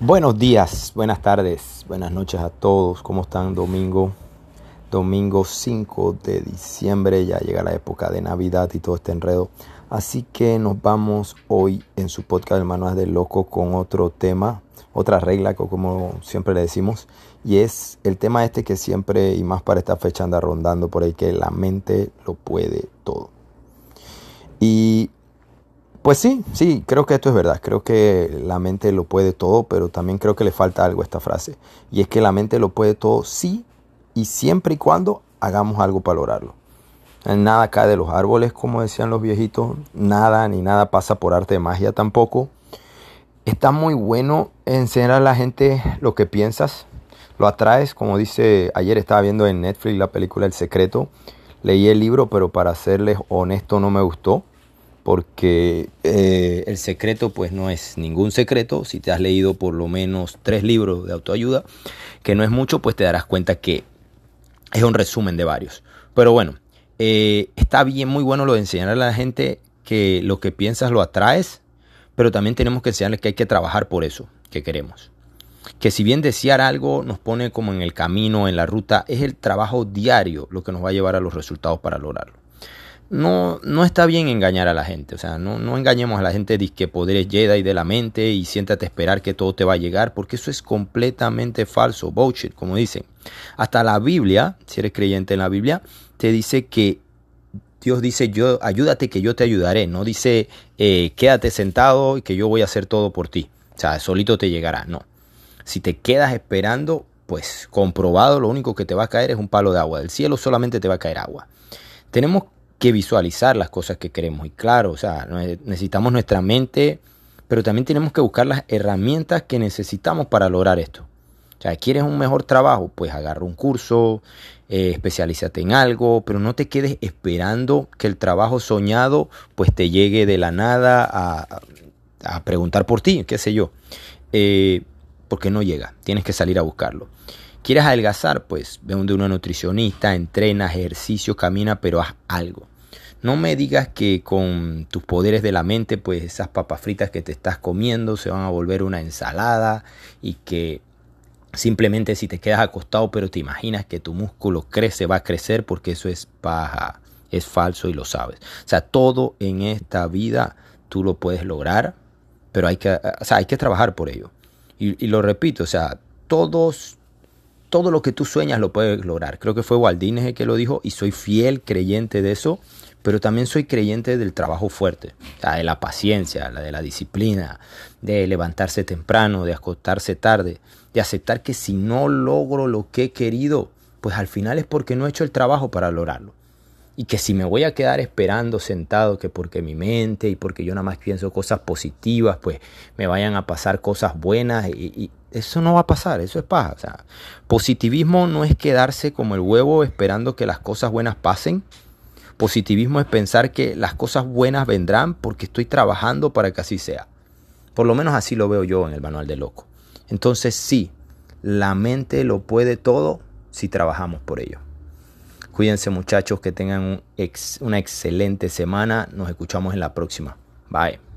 Buenos días, buenas tardes, buenas noches a todos. ¿Cómo están? Domingo, domingo 5 de diciembre. Ya llega la época de Navidad y todo este enredo. Así que nos vamos hoy en su podcast Hermanos de Loco con otro tema, otra regla, como siempre le decimos. Y es el tema este que siempre y más para esta fecha anda rondando por ahí, que la mente lo puede todo. Y pues sí, sí, creo que esto es verdad. Creo que la mente lo puede todo, pero también creo que le falta algo a esta frase. Y es que la mente lo puede todo sí y siempre y cuando hagamos algo para lograrlo. Nada cae de los árboles, como decían los viejitos. Nada ni nada pasa por arte de magia tampoco. Está muy bueno enseñar a la gente lo que piensas. Lo atraes, como dice, ayer estaba viendo en Netflix la película El Secreto. Leí el libro, pero para serles honesto no me gustó porque eh, el secreto pues no es ningún secreto. Si te has leído por lo menos tres libros de autoayuda, que no es mucho, pues te darás cuenta que es un resumen de varios. Pero bueno, eh, está bien, muy bueno lo de enseñar a la gente que lo que piensas lo atraes, pero también tenemos que enseñarles que hay que trabajar por eso que queremos. Que si bien desear algo nos pone como en el camino, en la ruta, es el trabajo diario lo que nos va a llevar a los resultados para lograrlo no, no está bien engañar a la gente. O sea, no, no engañemos a la gente de que poderes y de la mente y siéntate a esperar que todo te va a llegar, porque eso es completamente falso, bullshit, como dicen. Hasta la Biblia, si eres creyente en la Biblia, te dice que Dios dice, yo, ayúdate que yo te ayudaré. No dice, eh, quédate sentado y que yo voy a hacer todo por ti. O sea, solito te llegará. No. Si te quedas esperando, pues comprobado, lo único que te va a caer es un palo de agua. Del cielo solamente te va a caer agua. Tenemos que visualizar las cosas que queremos. Y claro, o sea, necesitamos nuestra mente, pero también tenemos que buscar las herramientas que necesitamos para lograr esto. O sea, ¿quieres un mejor trabajo? Pues agarra un curso, eh, especialízate en algo, pero no te quedes esperando que el trabajo soñado pues te llegue de la nada a, a preguntar por ti, qué sé yo. Eh, porque no llega, tienes que salir a buscarlo. ¿Quieres adelgazar? Pues ve donde una nutricionista, entrena, ejercicio, camina, pero haz algo. No me digas que con tus poderes de la mente, pues esas papas fritas que te estás comiendo se van a volver una ensalada y que simplemente si te quedas acostado pero te imaginas que tu músculo crece, va a crecer porque eso es paja, es falso y lo sabes. O sea, todo en esta vida tú lo puedes lograr, pero hay que, o sea, hay que trabajar por ello. Y, y lo repito, o sea, todos todo lo que tú sueñas lo puedes lograr. Creo que fue Waldín el que lo dijo y soy fiel creyente de eso, pero también soy creyente del trabajo fuerte, de la paciencia, la de la disciplina, de levantarse temprano, de acostarse tarde, de aceptar que si no logro lo que he querido, pues al final es porque no he hecho el trabajo para lograrlo. Y que si me voy a quedar esperando sentado, que porque mi mente y porque yo nada más pienso cosas positivas, pues me vayan a pasar cosas buenas y, eso no va a pasar, eso es paja. Positivismo no es quedarse como el huevo esperando que las cosas buenas pasen. Positivismo es pensar que las cosas buenas vendrán porque estoy trabajando para que así sea. Por lo menos así lo veo yo en el manual de loco. Entonces sí, la mente lo puede todo si trabajamos por ello. Cuídense muchachos, que tengan una excelente semana. Nos escuchamos en la próxima. Bye.